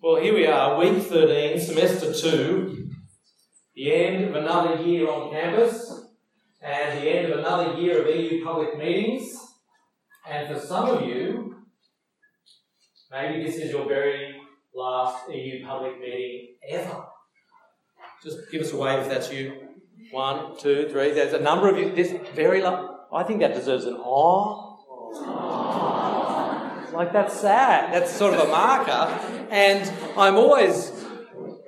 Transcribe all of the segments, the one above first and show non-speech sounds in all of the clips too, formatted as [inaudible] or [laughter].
Well, here we are, week 13, semester 2, the end of another year on campus, and the end of another year of EU public meetings. And for some of you, maybe this is your very last EU public meeting ever. Just give us a wave if that's you. One, two, three. There's a number of you. This very last. I think that deserves an awe. Like that's sad. That's sort of a marker. And I'm always,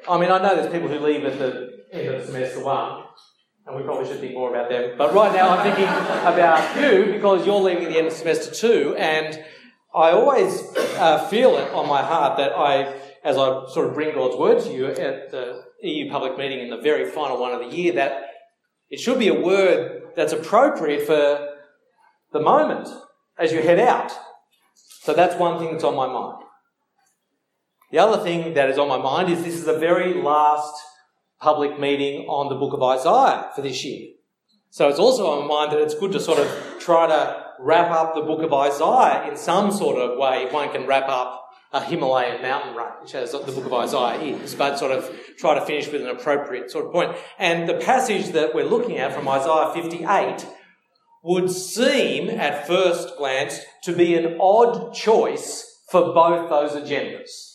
I mean, I know there's people who leave at the end of semester one, and we probably should think more about them. But right now I'm thinking about you because you're leaving at the end of semester two, and I always uh, feel it on my heart that I, as I sort of bring God's word to you at the EU public meeting in the very final one of the year, that it should be a word that's appropriate for the moment as you head out. So that's one thing that's on my mind. The other thing that is on my mind is this is the very last public meeting on the book of Isaiah for this year. So it's also on my mind that it's good to sort of try to wrap up the book of Isaiah in some sort of way. If One can wrap up a Himalayan mountain range, as the book of Isaiah is, but sort of try to finish with an appropriate sort of point. And the passage that we're looking at from Isaiah 58 would seem, at first glance, to be an odd choice for both those agendas.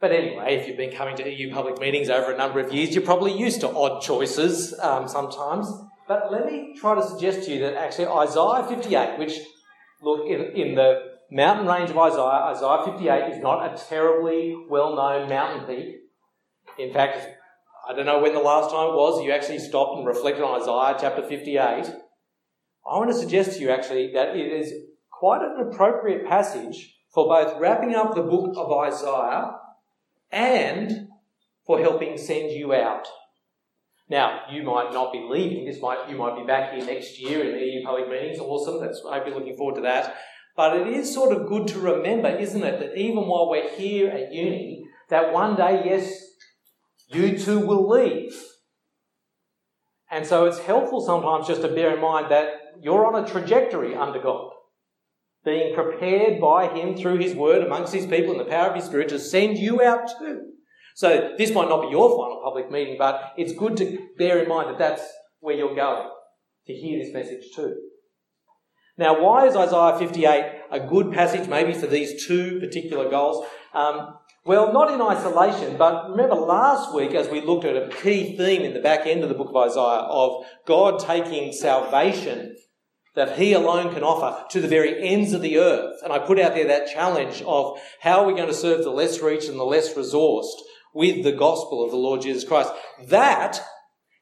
But anyway, if you've been coming to EU public meetings over a number of years, you're probably used to odd choices um, sometimes. But let me try to suggest to you that actually Isaiah 58, which, look, in, in the mountain range of Isaiah, Isaiah 58 is not a terribly well known mountain peak. In fact, I don't know when the last time it was you actually stopped and reflected on Isaiah chapter 58. I want to suggest to you actually that it is quite an appropriate passage for both wrapping up the book of Isaiah and for helping send you out. Now, you might not be leaving. This might you might be back here next year in the EU public meetings. Awesome. That's I hope you're looking forward to that. But it is sort of good to remember, isn't it, that even while we're here at uni, that one day, yes, you too will leave. And so it's helpful sometimes just to bear in mind that you're on a trajectory under God being prepared by Him through His Word amongst His people and the power of His Spirit to send you out too. So this might not be your final public meeting, but it's good to bear in mind that that's where you're going to hear this message too. Now, why is Isaiah 58 a good passage, maybe for these two particular goals? Um, well, not in isolation, but remember last week as we looked at a key theme in the back end of the book of Isaiah of God taking salvation that He alone can offer to the very ends of the earth. And I put out there that challenge of how are we going to serve the less reached and the less resourced with the gospel of the Lord Jesus Christ. That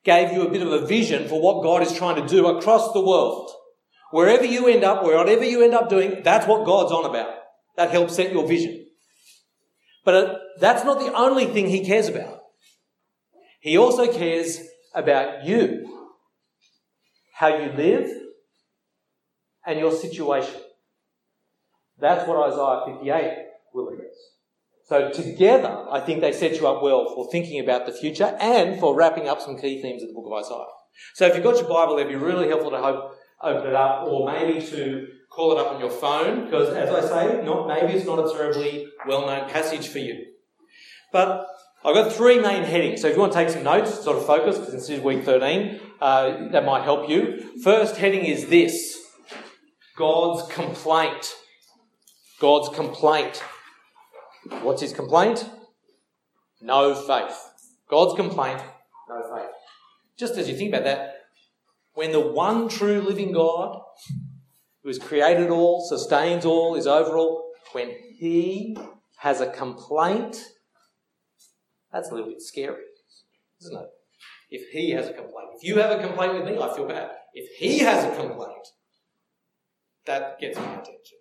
gave you a bit of a vision for what God is trying to do across the world. Wherever you end up, whatever you end up doing, that's what God's on about. That helps set your vision. But uh, that's not the only thing He cares about. He also cares about you, how you live, and your situation. That's what Isaiah 58 will address. So together, I think they set you up well for thinking about the future and for wrapping up some key themes of the book of Isaiah. So if you've got your Bible, it'd be really helpful to hope, open it up or maybe to call it up on your phone because as I say, not, maybe it's not a terribly well-known passage for you. But I've got three main headings. So if you want to take some notes, sort of focus, because this is week 13, uh, that might help you. First heading is this. God's complaint. God's complaint. What's his complaint? No faith. God's complaint, no faith. Just as you think about that, when the one true living God, who has created all, sustains all, is over all, when he has a complaint, that's a little bit scary, isn't it? If he has a complaint. If you have a complaint with me, I feel bad. If he has a complaint, that gets my attention.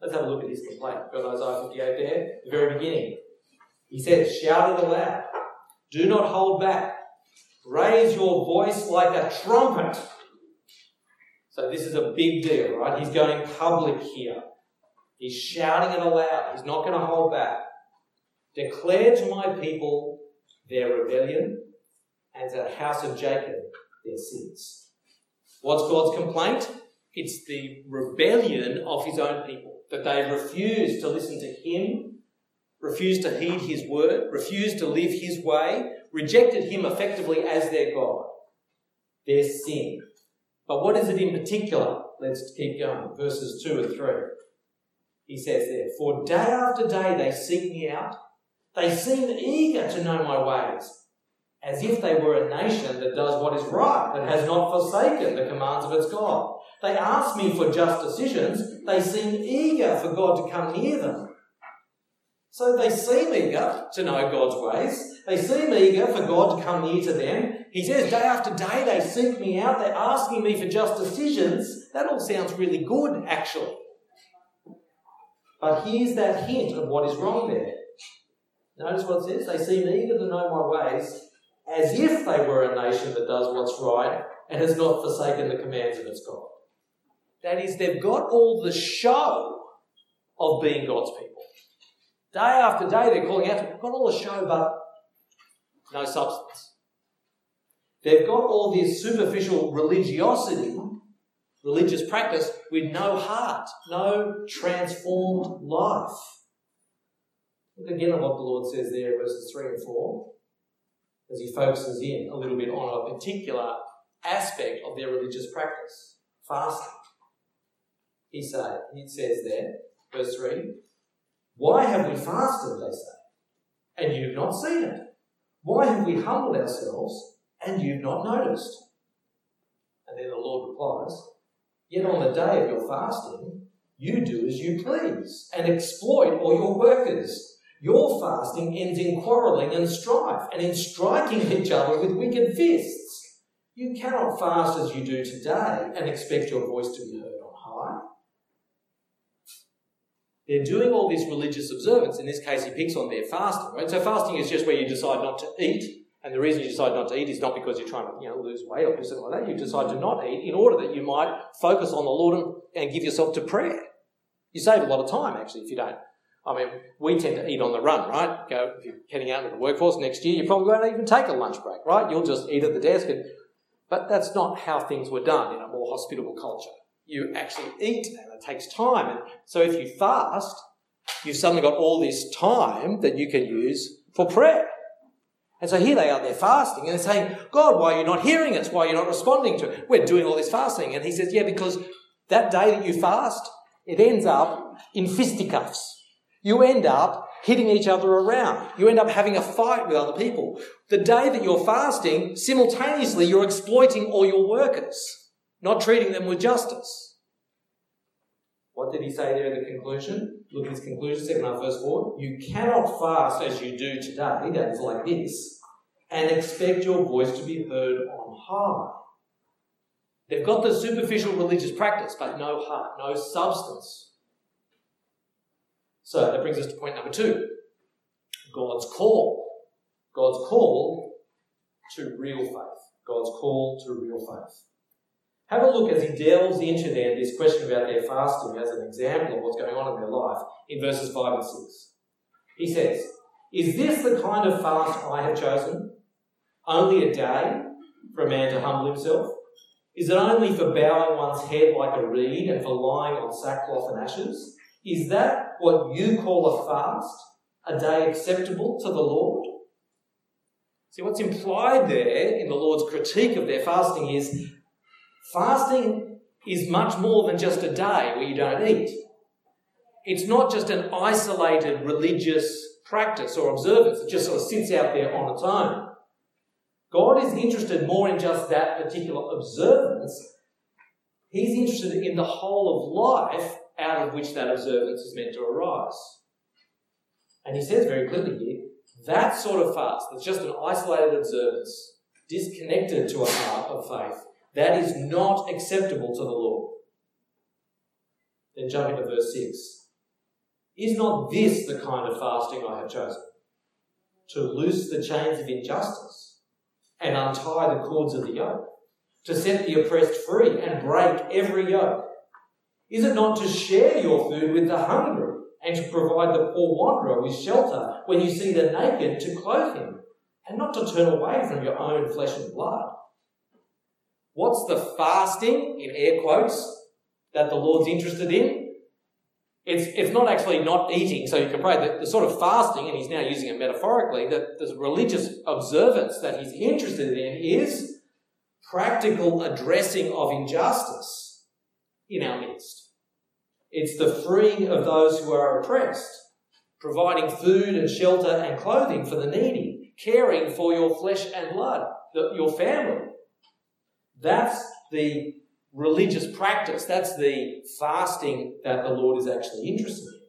Let's have a look at his complaint. Got Isaiah 58 there, the very beginning. He says, Shout it aloud. Do not hold back. Raise your voice like a trumpet. So this is a big deal, right? He's going public here. He's shouting it aloud. He's not going to hold back. Declare to my people their rebellion and to the house of Jacob their sins. What's God's complaint? It's the rebellion of his own people, that they refuse to listen to him refuse to heed his word, refuse to live his way, rejected him effectively as their God. Their sin. But what is it in particular? Let's keep going. Verses 2 and 3. He says there, For day after day they seek me out. They seem eager to know my ways, as if they were a nation that does what is right and has not forsaken the commands of its God. They ask me for just decisions. They seem eager for God to come near them. So they seem eager to know God's ways. They seem eager for God to come near to them. He says, day after day, they seek me out. They're asking me for just decisions. That all sounds really good, actually. But here's that hint of what is wrong there. Notice what it says. They seem eager to know my ways as if they were a nation that does what's right and has not forsaken the commands of its God. That is, they've got all the show of being God's people. Day after day, they're calling out, they've got all the show, but no substance. They've got all this superficial religiosity, religious practice, with no heart, no transformed life. Look again at what the Lord says there, verses 3 and 4, as he focuses in a little bit on a particular aspect of their religious practice fasting. He, say, he says there, verse 3 why have we fasted, they say, and you've not seen it? Why have we humbled ourselves, and you've not noticed? And then the Lord replies, Yet on the day of your fasting, you do as you please and exploit all your workers. Your fasting ends in quarrelling and strife and in striking each other with wicked fists. You cannot fast as you do today and expect your voice to be heard on high. They're doing all this religious observance. In this case, he picks on their fasting, right? So fasting is just where you decide not to eat. And the reason you decide not to eat is not because you're trying to you know, lose weight or something like that. You decide to not eat in order that you might focus on the Lord and give yourself to prayer. You save a lot of time, actually, if you don't. I mean, we tend to eat on the run, right? Go if you're heading out into the workforce next year, you probably won't even take a lunch break, right? You'll just eat at the desk. And, but that's not how things were done in a more hospitable culture you actually eat and it takes time. And so if you fast, you've suddenly got all this time that you can use for prayer. And so here they are, they're fasting, and they're saying, God, why are you not hearing us? Why are you not responding to it? We're doing all this fasting. And he says, Yeah, because that day that you fast, it ends up in fisticuffs. You end up hitting each other around. You end up having a fight with other people. The day that you're fasting, simultaneously you're exploiting all your workers not treating them with justice. What did he say there in the conclusion? Look at his conclusion, second half, verse 4. You cannot fast as you do today, that is like this, and expect your voice to be heard on high. They've got the superficial religious practice, but no heart, no substance. So that brings us to point number two God's call. God's call to real faith. God's call to real faith. Have a look as he delves into there this question about their fasting as an example of what's going on in their life in verses 5 and 6. He says, Is this the kind of fast I have chosen? Only a day for a man to humble himself? Is it only for bowing one's head like a reed and for lying on sackcloth and ashes? Is that what you call a fast? A day acceptable to the Lord? See, what's implied there in the Lord's critique of their fasting is Fasting is much more than just a day where you don't eat. It's not just an isolated religious practice or observance that just sort of sits out there on its own. God is interested more in just that particular observance. He's interested in the whole of life out of which that observance is meant to arise. And he says very clearly here that sort of fast, that's just an isolated observance, disconnected to a heart of faith, that is not acceptable to the Lord. Then jump into verse 6. Is not this the kind of fasting I have chosen? To loose the chains of injustice and untie the cords of the yoke, to set the oppressed free and break every yoke? Is it not to share your food with the hungry and to provide the poor wanderer with shelter when you see the naked to clothe him, and not to turn away from your own flesh and blood? What's the fasting, in air quotes, that the Lord's interested in? It's, it's not actually not eating, so you can pray. The, the sort of fasting, and he's now using it metaphorically, that the religious observance that he's interested in is practical addressing of injustice in our midst. It's the freeing of those who are oppressed, providing food and shelter and clothing for the needy, caring for your flesh and blood, your family. That's the religious practice. That's the fasting that the Lord is actually interested in.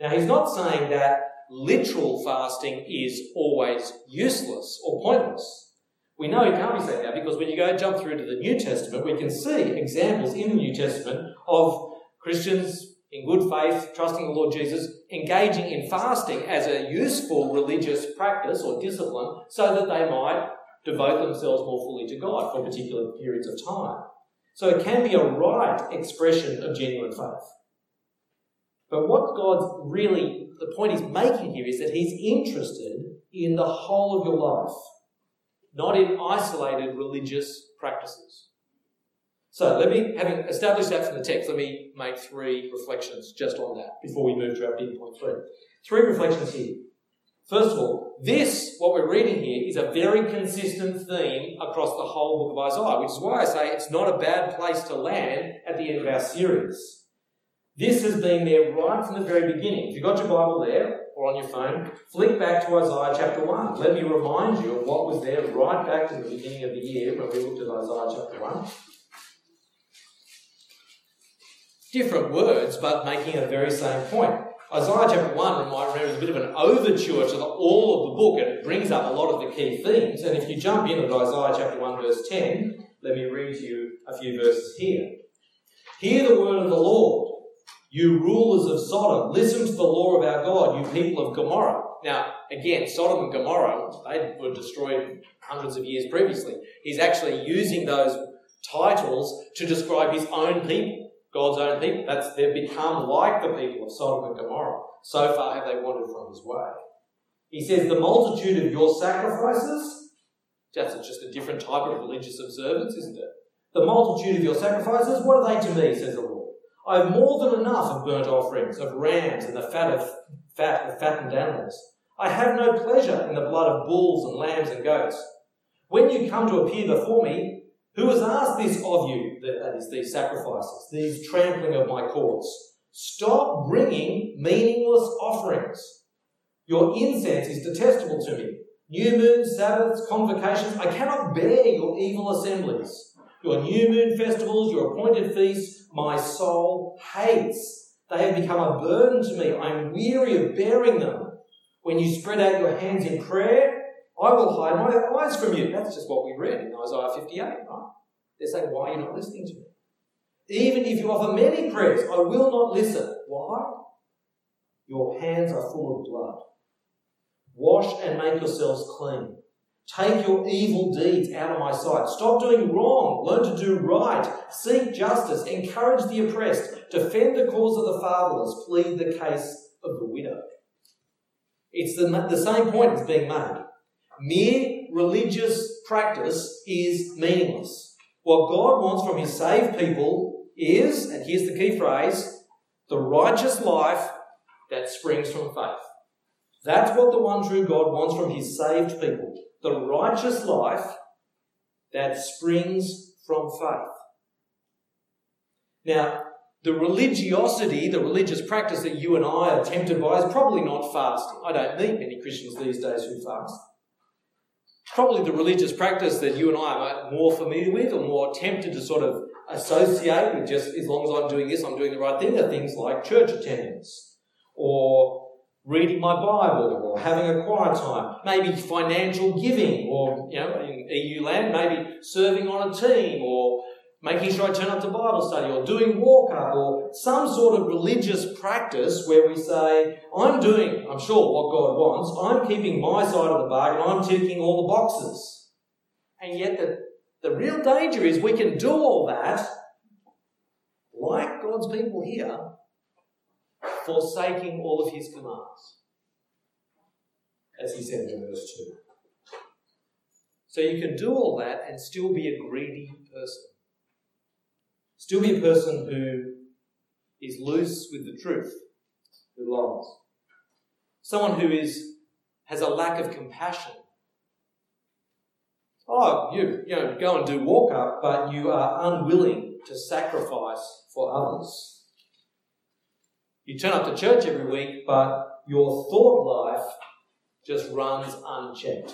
Now, he's not saying that literal fasting is always useless or pointless. We know he can't be saying now because when you go and jump through to the New Testament, we can see examples in the New Testament of Christians in good faith, trusting the Lord Jesus, engaging in fasting as a useful religious practice or discipline so that they might devote themselves more fully to God for particular periods of time. So it can be a right expression of genuine faith. But what God's really, the point he's making here is that he's interested in the whole of your life, not in isolated religious practices. So let me, having established that from the text, let me make three reflections just on that before we move to our big point three. Three reflections here. First of all, this, what we're reading here, is a very consistent theme across the whole book of Isaiah, which is why I say it's not a bad place to land at the end of our series. This has been there right from the very beginning. If you've got your Bible there or on your phone, flick back to Isaiah chapter 1. Let me remind you of what was there right back to the beginning of the year when we looked at Isaiah chapter 1. Different words, but making a very same point. Isaiah chapter 1, remember, is a bit of an overture to the, all of the book, and it brings up a lot of the key themes. And if you jump in at Isaiah chapter 1, verse 10, let me read to you a few verses here. Hear the word of the Lord, you rulers of Sodom. Listen to the law of our God, you people of Gomorrah. Now, again, Sodom and Gomorrah, they were destroyed hundreds of years previously. He's actually using those titles to describe his own people. God's own people. That's they've become like the people of Sodom and Gomorrah. So far have they wandered from his way. He says, The multitude of your sacrifices, that's just a different type of religious observance, isn't it? The multitude of your sacrifices, what are they to me, says the Lord? I have more than enough of burnt offerings, of rams, and the fat of fat of fattened animals. I have no pleasure in the blood of bulls and lambs and goats. When you come to appear before me, who has asked this of you, that is, these sacrifices, these trampling of my courts? Stop bringing meaningless offerings. Your incense is detestable to me. New moons, Sabbaths, convocations, I cannot bear your evil assemblies. Your new moon festivals, your appointed feasts, my soul hates. They have become a burden to me. I am weary of bearing them. When you spread out your hands in prayer, I will hide my eyes from you. That's just what we read in Isaiah 58, right? They're saying, Why are you not listening to me? Even if you offer many prayers, I will not listen. Why? Your hands are full of blood. Wash and make yourselves clean. Take your evil deeds out of my sight. Stop doing wrong. Learn to do right. Seek justice. Encourage the oppressed. Defend the cause of the fatherless. Plead the case of the widow. It's the, the same point that's being made. Mere religious practice is meaningless. What God wants from His saved people is, and here's the key phrase, the righteous life that springs from faith. That's what the one true God wants from His saved people. The righteous life that springs from faith. Now, the religiosity, the religious practice that you and I are tempted by is probably not fasting. I don't meet many Christians these days who fast probably the religious practice that you and I are more familiar with or more tempted to sort of associate with just as long as I'm doing this, I'm doing the right thing, are things like church attendance or reading my Bible or having a quiet time, maybe financial giving or, you know, in EU land, maybe serving on a team or making sure I turn up to Bible study or doing walk up or some sort of religious practice where we say, I'm doing, I'm sure, what God wants, I'm keeping my side of the bargain, I'm ticking all the boxes. And yet the, the real danger is we can do all that, like God's people here, forsaking all of his commands. As he said in verse 2. So you can do all that and still be a greedy person. Still be a person who is loose with the truth, who lies. Someone who is has a lack of compassion. Oh, you you know go and do walk up, but you are unwilling to sacrifice for others. You turn up to church every week, but your thought life just runs unchecked.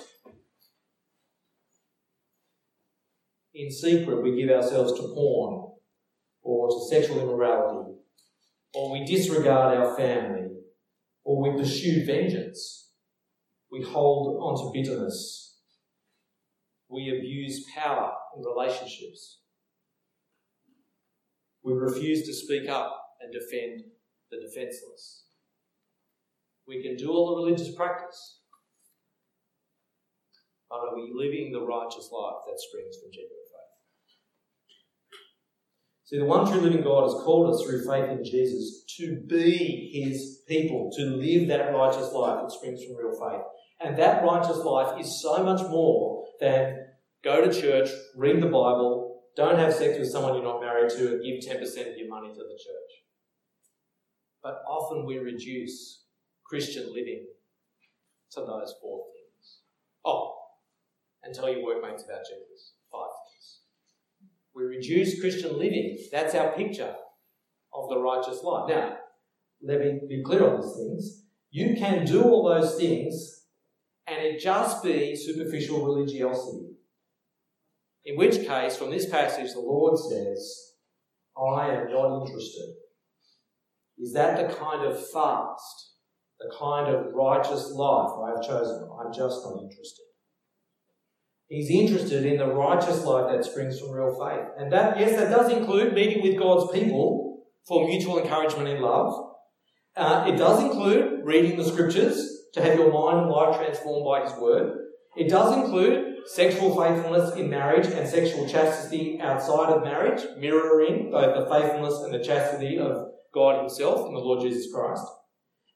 In secret, we give ourselves to porn or to sexual immorality, or we disregard our family, or we pursue vengeance. We hold on to bitterness. We abuse power in relationships. We refuse to speak up and defend the defenseless. We can do all the religious practice, but are we living the righteous life that springs from genuine faith? See, the one true living God has called us through faith in Jesus to be his people, to live that righteous life that springs from real faith. And that righteous life is so much more than go to church, read the Bible, don't have sex with someone you're not married to, and give 10% of your money to the church. But often we reduce Christian living to those four things. Oh, and tell your workmates about Jesus. Five things. We reduce Christian living. That's our picture of the righteous life. Now, let me be clear on these things. You can do all those things and it just be superficial religiosity. In which case, from this passage, the Lord says, I am not interested. Is that the kind of fast, the kind of righteous life I have chosen? I'm just not interested. He's interested in the righteous life that springs from real faith. And that, yes, that does include meeting with God's people for mutual encouragement in love. Uh, it does include reading the scriptures to have your mind and life transformed by His word. It does include sexual faithfulness in marriage and sexual chastity outside of marriage, mirroring both the faithfulness and the chastity of God Himself and the Lord Jesus Christ.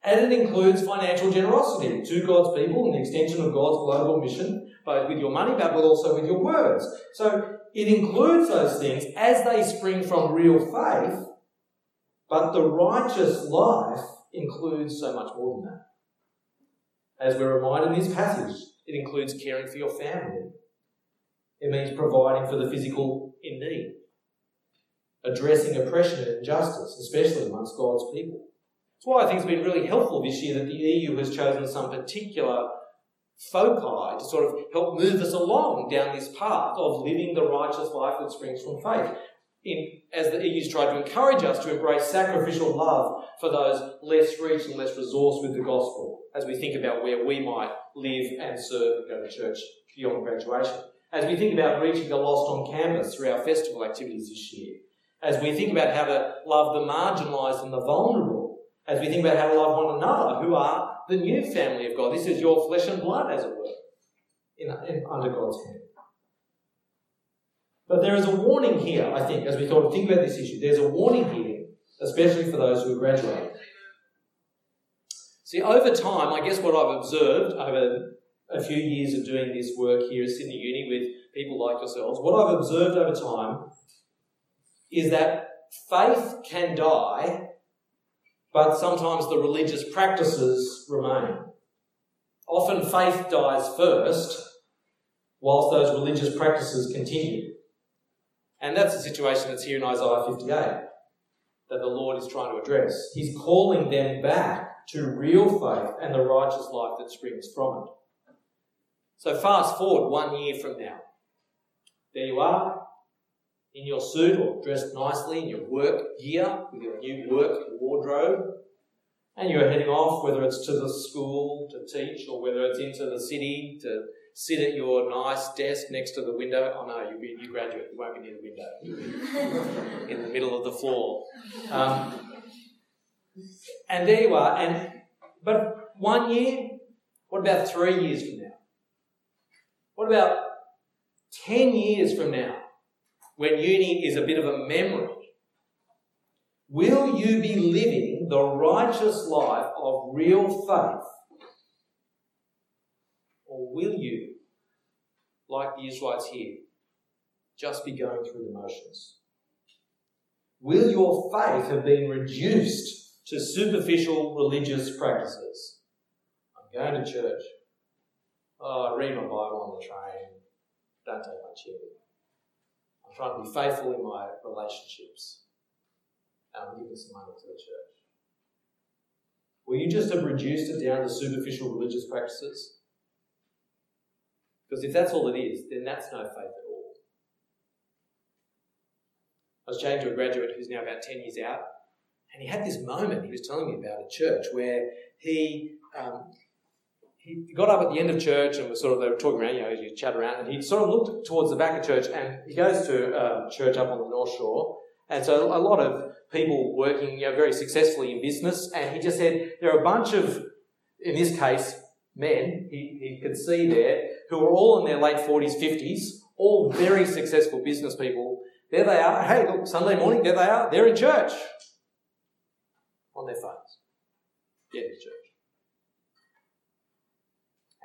And it includes financial generosity to God's people and the extension of God's global mission, both with your money, but also with your words. So it includes those things as they spring from real faith, but the righteous life includes so much more than that. As we're reminded in this passage, it includes caring for your family. It means providing for the physical in need, addressing oppression and injustice, especially amongst God's people. That's why I think it's been really helpful this year that the EU has chosen some particular foci to sort of help move us along down this path of living the righteous life that springs from faith. In, as the EU's tried to encourage us to embrace sacrificial love for those less reached and less resourced with the gospel, as we think about where we might live and serve and go to church beyond graduation. As we think about reaching the lost on campus through our festival activities this year. As we think about how to love the marginalised and the vulnerable as we think about how to love one another, who are the new family of God. This is your flesh and blood, as it were, in, in, under God's hand. But there is a warning here, I think, as we thought think about this issue. There's a warning here, especially for those who are graduating. See, over time, I guess what I've observed over a few years of doing this work here at Sydney Uni with people like yourselves, what I've observed over time is that faith can die but sometimes the religious practices remain. Often faith dies first, whilst those religious practices continue. And that's the situation that's here in Isaiah 58 that the Lord is trying to address. He's calling them back to real faith and the righteous life that springs from it. So, fast forward one year from now. There you are, in your suit or dressed nicely in your work gear with your new work wardrobe, and you're heading off, whether it's to the school to teach or whether it's into the city to sit at your nice desk next to the window. Oh no, you'll be a new graduate, you won't be near the window. You'll [laughs] be in the middle of the floor. Um, and there you are. And but one year, what about three years from now? What about ten years from now? When uni is a bit of a memory, will you be living the righteous life of real faith? Or will you, like the Israelites here, just be going through the motions? will your faith have been reduced to superficial religious practices? I'm going to church. Oh, I read my Bible on the train. Don't take my chair. I'm trying to be faithful in my relationships. And I'm giving some money to the church. Will you just have reduced it down to superficial religious practices? Because if that's all it is, then that's no faith at all. I was chatting to a graduate who's now about 10 years out, and he had this moment he was telling me about a church where he um, he got up at the end of church and was sort of they were talking around, you know, as you chat around, and he sort of looked towards the back of church, and he goes to a church up on the North Shore, and so a lot of people working, you know, very successfully in business, and he just said there are a bunch of, in this case, men he, he could see there who are all in their late forties, fifties, all very successful business people. There they are. Hey, look, Sunday morning, there they are. They're in church on their phones. Yeah, in church.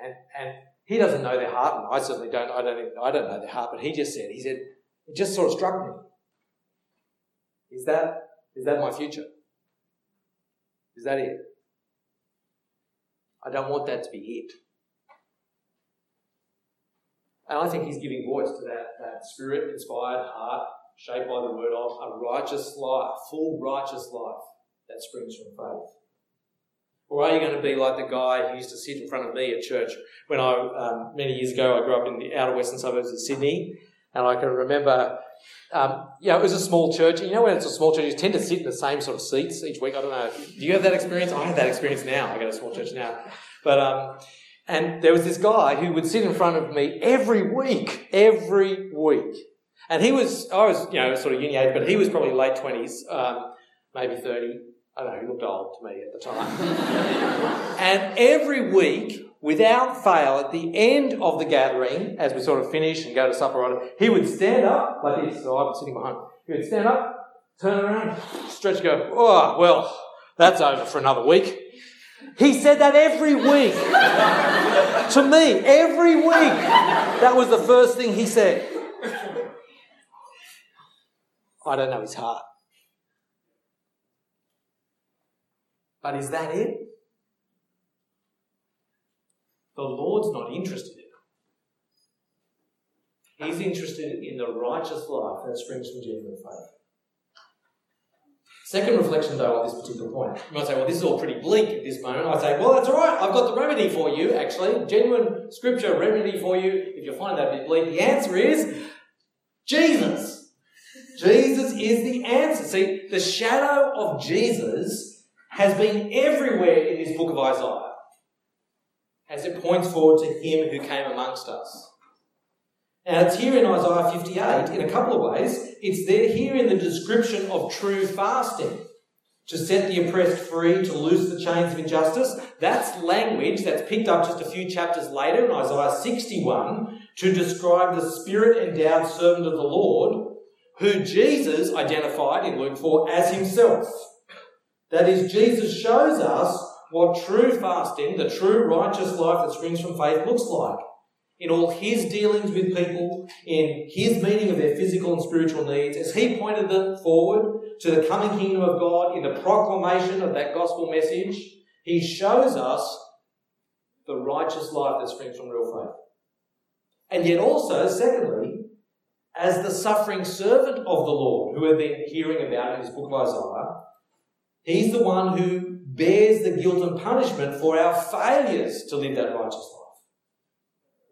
And, and he doesn't know their heart, and I certainly don't. I don't. Even, I don't know their heart, but he just said. He said it just sort of struck me. Is that is that my future? Is that it? I don't want that to be it. And I think he's giving voice to that, that spirit inspired heart, shaped by the word of a righteous life, full righteous life that springs from faith. Or are you going to be like the guy who used to sit in front of me at church when I, um, many years ago, I grew up in the outer western suburbs of Sydney, and I can remember, um, yeah, it was a small church. You know, when it's a small church, you tend to sit in the same sort of seats each week. I don't know. Do you have that experience? I have that experience now. I go to a small church now, but um, and there was this guy who would sit in front of me every week, every week, and he was, I was, you know, sort of uni age, but he was probably late twenties, um, maybe thirty I know, he looked old to me at the time. [laughs] and every week, without fail, at the end of the gathering, as we sort of finish and go to supper, he would stand up like this. So I was sitting behind. He would stand up, turn around, stretch, go, oh, well, that's over for another week. He said that every week [laughs] to me, every week. That was the first thing he said. I don't know his heart. But is that it? The Lord's not interested in it. He's interested in the righteous life that springs from genuine faith. Second reflection, though, on this particular point. You might say, well, this is all pretty bleak at this moment. I say, well, that's all right. I've got the remedy for you, actually. Genuine scripture remedy for you. If you find that a bit bleak, the answer is Jesus. Jesus is the answer. See, the shadow of Jesus has been everywhere in this book of Isaiah as it points forward to him who came amongst us. Now, it's here in Isaiah 58 in a couple of ways. It's there here in the description of true fasting to set the oppressed free, to loose the chains of injustice. That's language that's picked up just a few chapters later in Isaiah 61 to describe the spirit endowed servant of the Lord, who Jesus identified in Luke 4 as himself. That is, Jesus shows us what true fasting, the true righteous life that springs from faith, looks like. In all his dealings with people, in his meeting of their physical and spiritual needs, as he pointed them forward to the coming kingdom of God in the proclamation of that gospel message, he shows us the righteous life that springs from real faith. And yet also, secondly, as the suffering servant of the Lord, who we've been hearing about in his book of Isaiah, He's the one who bears the guilt and punishment for our failures to live that righteous life.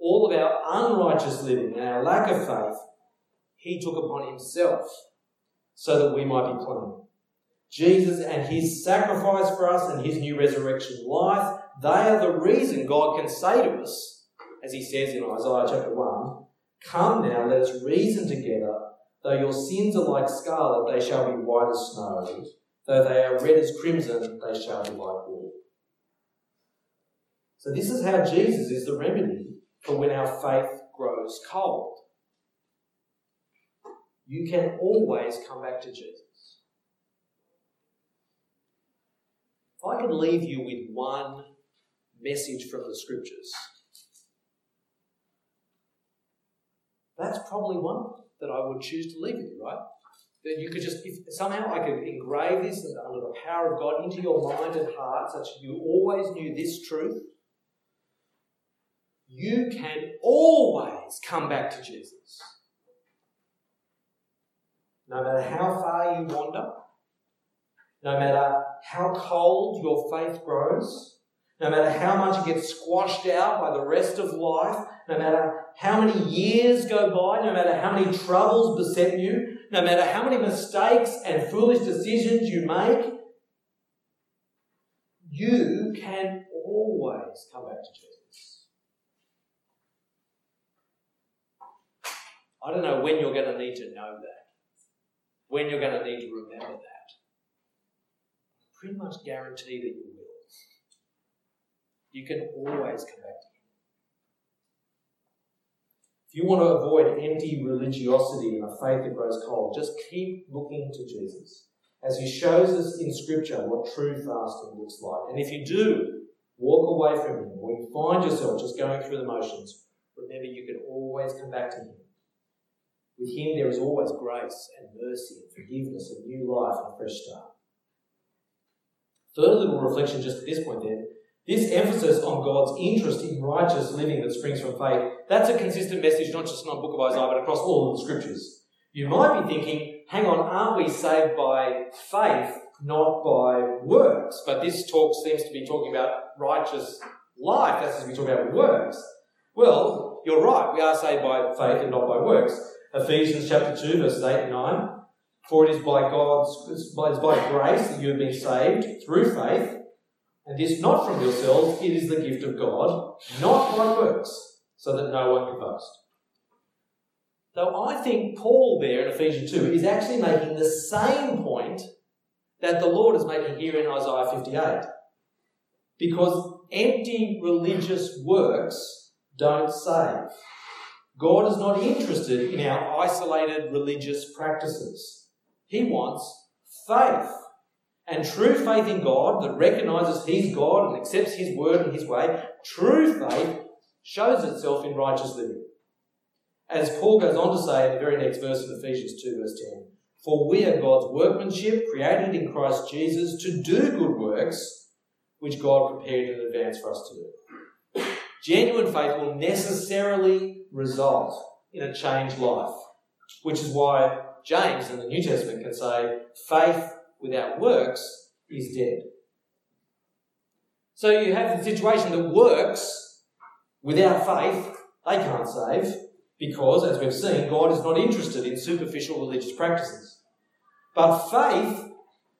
All of our unrighteous living and our lack of faith, He took upon Himself so that we might be clean. Jesus and His sacrifice for us and His new resurrection life, they are the reason God can say to us, as He says in Isaiah chapter 1, Come now, let us reason together. Though your sins are like scarlet, they shall be white as snow. Though they are red as crimson, they shall be like wool. So, this is how Jesus is the remedy for when our faith grows cold. You can always come back to Jesus. If I could leave you with one message from the scriptures, that's probably one that I would choose to leave with you, right? That you could just, if somehow I could engrave this under the power of God into your mind and heart, such that you always knew this truth, you can always come back to Jesus. No matter how far you wander, no matter how cold your faith grows, no matter how much it gets squashed out by the rest of life, no matter how many years go by, no matter how many troubles beset you, no matter how many mistakes and foolish decisions you make, you can always come back to Jesus. I don't know when you're going to need to know that, when you're going to need to remember that. I pretty much guarantee that you will. You can always come back to if you want to avoid empty religiosity and a faith that grows cold, just keep looking to Jesus as he shows us in Scripture what true fasting looks like. And if you do walk away from him, or you find yourself just going through the motions, remember you can always come back to him. With him, there is always grace and mercy and forgiveness and new life and a fresh start. Third little reflection just at this point then this emphasis on God's interest in righteous living that springs from faith, that's a consistent message, not just in the book of Isaiah, but across all of the scriptures. You might be thinking, hang on, aren't we saved by faith, not by works? But this talk seems to be talking about righteous life. That's as we talk about works. Well, you're right. We are saved by faith and not by works. Ephesians chapter 2, verses 8 and 9. For it is by God's, it is by grace that you have been saved through faith and this not from yourselves, it is the gift of God, not by works, so that no one can boast. Though I think Paul there in Ephesians 2 is actually making the same point that the Lord is making here in Isaiah 58. Because empty religious works don't save. God is not interested in our isolated religious practices. He wants faith and true faith in God that recognizes He's God and accepts His word and His way, true faith shows itself in righteous living. As Paul goes on to say in the very next verse of Ephesians 2, verse 10 For we are God's workmanship, created in Christ Jesus to do good works, which God prepared in advance for us to do. Genuine faith will necessarily result in a changed life, which is why James in the New Testament can say, faith without works is dead. So you have the situation that works without faith, they can't save, because, as we've seen, God is not interested in superficial religious practices. But faith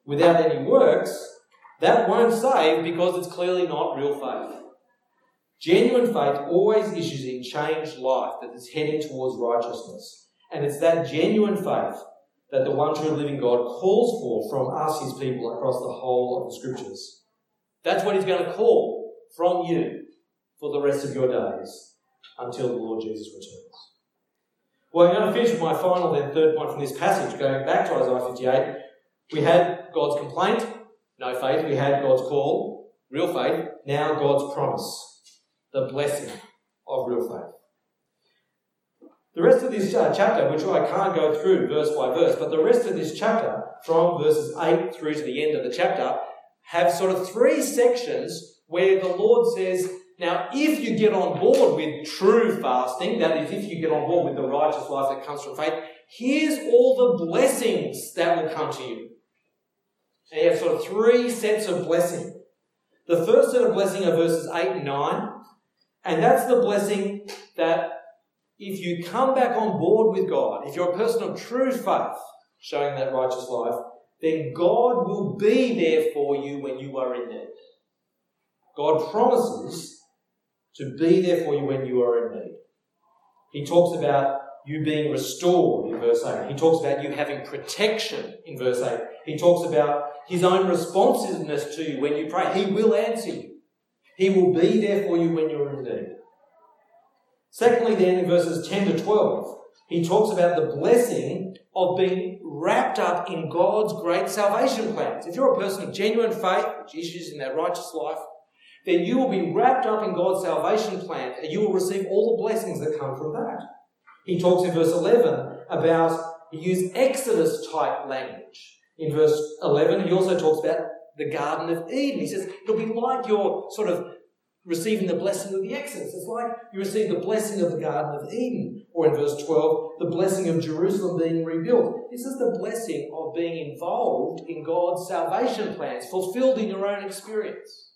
without any works, that won't save because it's clearly not real faith. Genuine faith always issues in changed life that is heading towards righteousness. And it's that genuine faith that the one true living God calls for from us, his people, across the whole of the scriptures. That's what he's going to call from you for the rest of your days until the Lord Jesus returns. Well, I'm going to finish with my final then third point from this passage, going back to Isaiah 58. We had God's complaint, no faith. We had God's call, real faith. Now God's promise, the blessing of real faith. The rest of this uh, chapter, which I can't go through verse by verse, but the rest of this chapter, from verses 8 through to the end of the chapter, have sort of three sections where the Lord says, now, if you get on board with true fasting, that is, if you get on board with the righteous life that comes from faith, here's all the blessings that will come to you. And you have sort of three sets of blessing. The first set of blessing are verses 8 and 9, and that's the blessing that if you come back on board with God, if you're a person of true faith, showing that righteous life, then God will be there for you when you are in need. God promises to be there for you when you are in need. He talks about you being restored in verse 8. He talks about you having protection in verse 8. He talks about his own responsiveness to you when you pray. He will answer you. He will be there for you when you're in need. Secondly, then, in verses 10 to 12, he talks about the blessing of being wrapped up in God's great salvation plans. If you're a person of genuine faith, which issues in that righteous life, then you will be wrapped up in God's salvation plan and you will receive all the blessings that come from that. He talks in verse 11 about He used Exodus type language. In verse 11, he also talks about the Garden of Eden. He says it'll be like you're sort of receiving the blessing of the Exodus. It's like you receive the blessing of the Garden of Eden. Or in verse 12, the blessing of Jerusalem being rebuilt. This is the blessing of being involved in God's salvation plans, fulfilled in your own experience.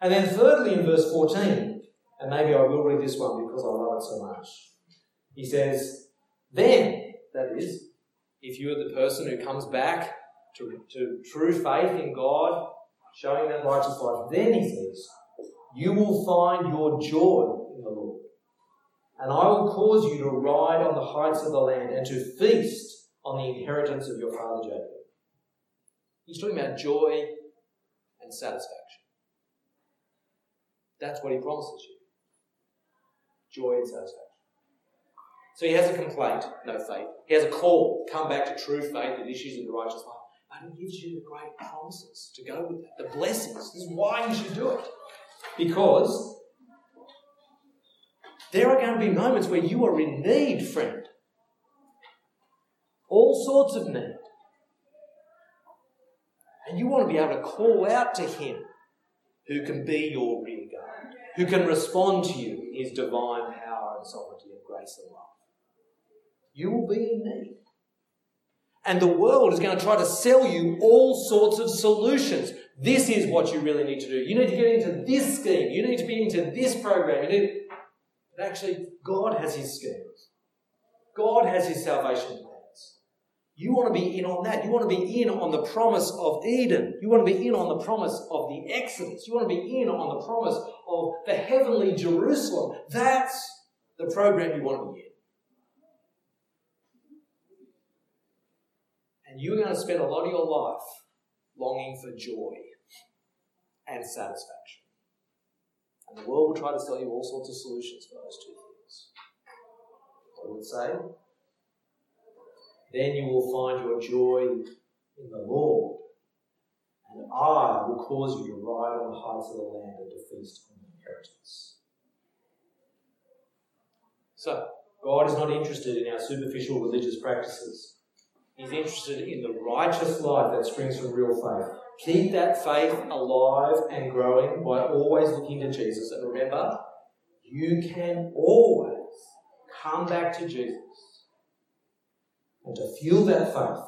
And then, thirdly, in verse 14, and maybe I will read this one because I love it so much, he says, Then, that is, if you are the person who comes back to, to true faith in God, showing that righteous life, then he says, You will find your joy in the Lord. And I will cause you to ride on the heights of the land and to feast on the inheritance of your father Jacob. He's talking about joy and satisfaction. That's what he promises you joy and satisfaction. So he has a complaint, no faith. He has a call, come back to true faith that issues in the righteous life. He gives you the great promises to go with that, the blessings. This is why you should do it. Because there are going to be moments where you are in need, friend. All sorts of need. And you want to be able to call out to Him who can be your rear guard, who can respond to you in His divine power and sovereignty and grace and love. You will be in need. And the world is going to try to sell you all sorts of solutions. This is what you really need to do. You need to get into this scheme. You need to be into this program. Need. But actually, God has His schemes. God has His salvation plans. You want to be in on that. You want to be in on the promise of Eden. You want to be in on the promise of the Exodus. You want to be in on the promise of the heavenly Jerusalem. That's the program you want to be in. And you're going to spend a lot of your life longing for joy and satisfaction. And the world will try to sell you all sorts of solutions for those two things. I would say, then you will find your joy in the Lord, and I will cause you to ride on the heights of the land and to feast on the inheritance. So, God is not interested in our superficial religious practices. He's interested in the righteous life that springs from real faith. Keep that faith alive and growing by always looking to Jesus. And remember, you can always come back to Jesus. And to fuel that faith,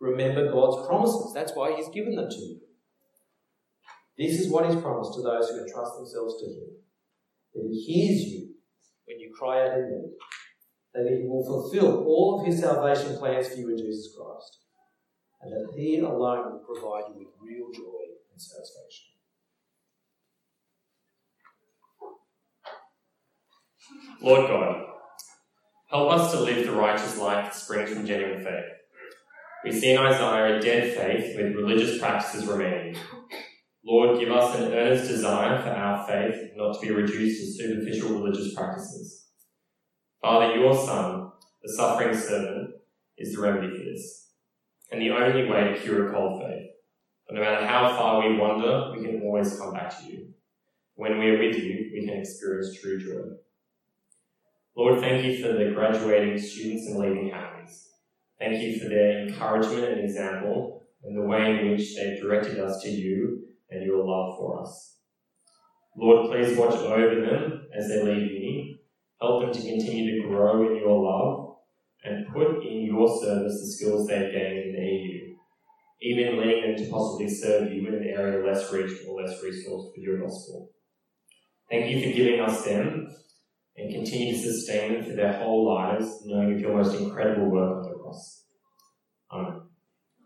remember God's promises. That's why He's given them to you. This is what He's promised to those who entrust themselves to Him that He hears you when you cry out in need that he will fulfill all of his salvation plans for you in Jesus Christ, and that he alone will provide you with real joy and satisfaction. Lord God, help us to live the righteous life that springs from genuine faith. We see in Isaiah a dead faith with religious practices remaining. Lord, give us an earnest desire for our faith not to be reduced to superficial religious practices. Father, your Son, the suffering servant, is the remedy for this, and the only way to cure a cold faith. But no matter how far we wander, we can always come back to you. When we are with you, we can experience true joy. Lord, thank you for the graduating students and leaving families. Thank you for their encouragement and example and the way in which they've directed us to you and your love for us. Lord, please watch over them as they leave uni Help them to continue to grow in your love and put in your service the skills they've gained in the EU, even leading them to possibly serve you in an area less reached or less resourced for your gospel. Thank you for giving us them and continue to sustain them for their whole lives, knowing of your most incredible work on the cross. Amen.